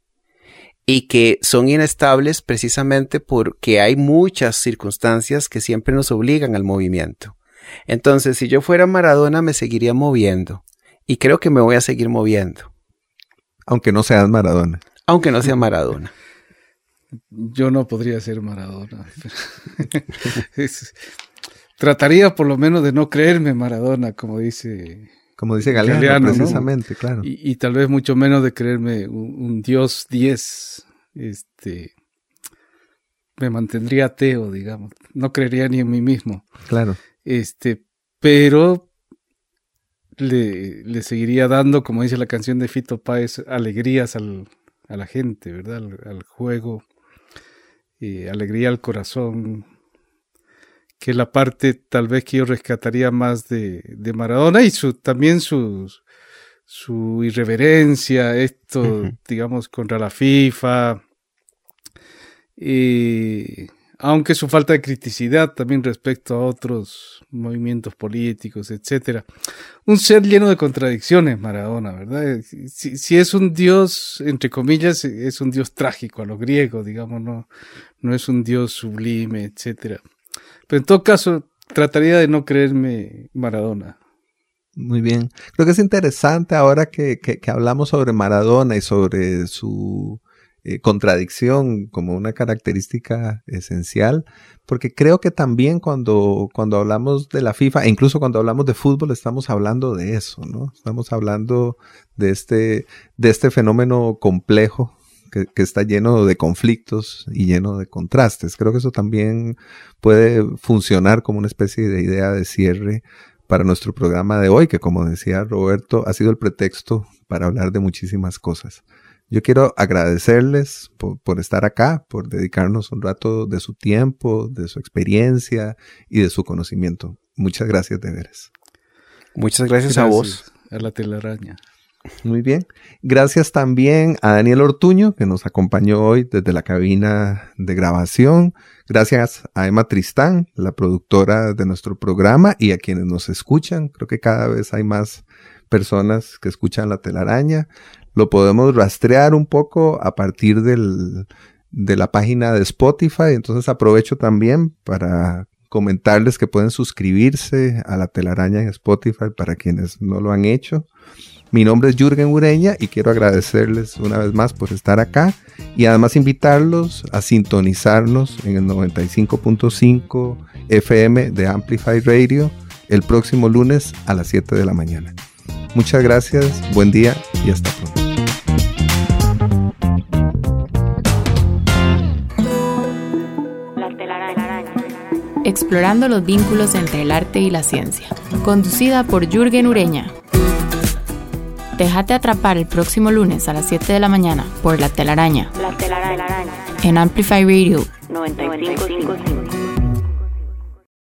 Y que son inestables precisamente porque hay muchas circunstancias que siempre nos obligan al movimiento. Entonces, si yo fuera Maradona, me seguiría moviendo. Y creo que me voy a seguir moviendo, Aunque no seas Maradona. aunque no sea Maradona. Yo no podría ser Maradona. Es- trataría por lo menos de no creerme Maradona, como dice, Como dice Galeano, Galeano, ¿no? precisamente, claro. y, y tal vez mucho menos de creerme un, un Dios 10. Este, me mantendría ateo, digamos. No creería ni en mí mismo. Claro. Este, pero le, le seguiría dando, como dice la canción de Fito Páez, alegrías al, a la gente, ¿verdad? Al, al juego. Eh, alegría al corazón, que es la parte tal vez que yo rescataría más de, de Maradona y su, también su, su irreverencia, esto, digamos, contra la FIFA, y aunque su falta de criticidad también respecto a otros movimientos políticos, etcétera. Un ser lleno de contradicciones, Maradona, ¿verdad? Si, es un dios, entre comillas, es un dios trágico a lo griego, digamos, no, no es un dios sublime, etcétera. Pero en todo caso, trataría de no creerme Maradona. Muy bien. Creo que es interesante ahora que- que hablamos sobre Maradona y sobre su eh, contradicción como una característica esencial, porque creo que también cuando, cuando hablamos de la FIFA, e incluso cuando hablamos de fútbol, estamos hablando de eso, ¿no? Estamos hablando de este, de este fenómeno complejo que, que está lleno de conflictos y lleno de contrastes. Creo que eso también puede funcionar como una especie de idea de cierre para nuestro programa de hoy, que como decía Roberto, ha sido el pretexto para hablar de muchísimas cosas. Yo quiero agradecerles por, por estar acá, por dedicarnos un rato de su tiempo, de su experiencia y de su conocimiento. Muchas gracias de veras. Muchas gracias, a vos. A la telaraña. Muy bien. Gracias también a Daniel Ortuño, que nos acompañó hoy desde la cabina de grabación. Gracias a Emma Tristán, la productora de nuestro programa, y a quienes nos escuchan. Creo que cada vez hay más personas que escuchan la telaraña. Lo podemos rastrear un poco a partir del, de la página de Spotify. Entonces aprovecho también para comentarles que pueden suscribirse a la telaraña en Spotify para quienes no lo han hecho. Mi nombre es Jürgen Ureña y quiero agradecerles una vez más por estar acá y además invitarlos a sintonizarnos en el 95.5 FM de Amplify Radio el próximo lunes a las 7 de la mañana. Muchas gracias, buen día y hasta pronto. Explorando los vínculos entre el arte y la ciencia. Conducida por Jürgen Ureña. Déjate atrapar el próximo lunes a las 7 de la mañana por La Telaraña. En Amplify Radio 95.5.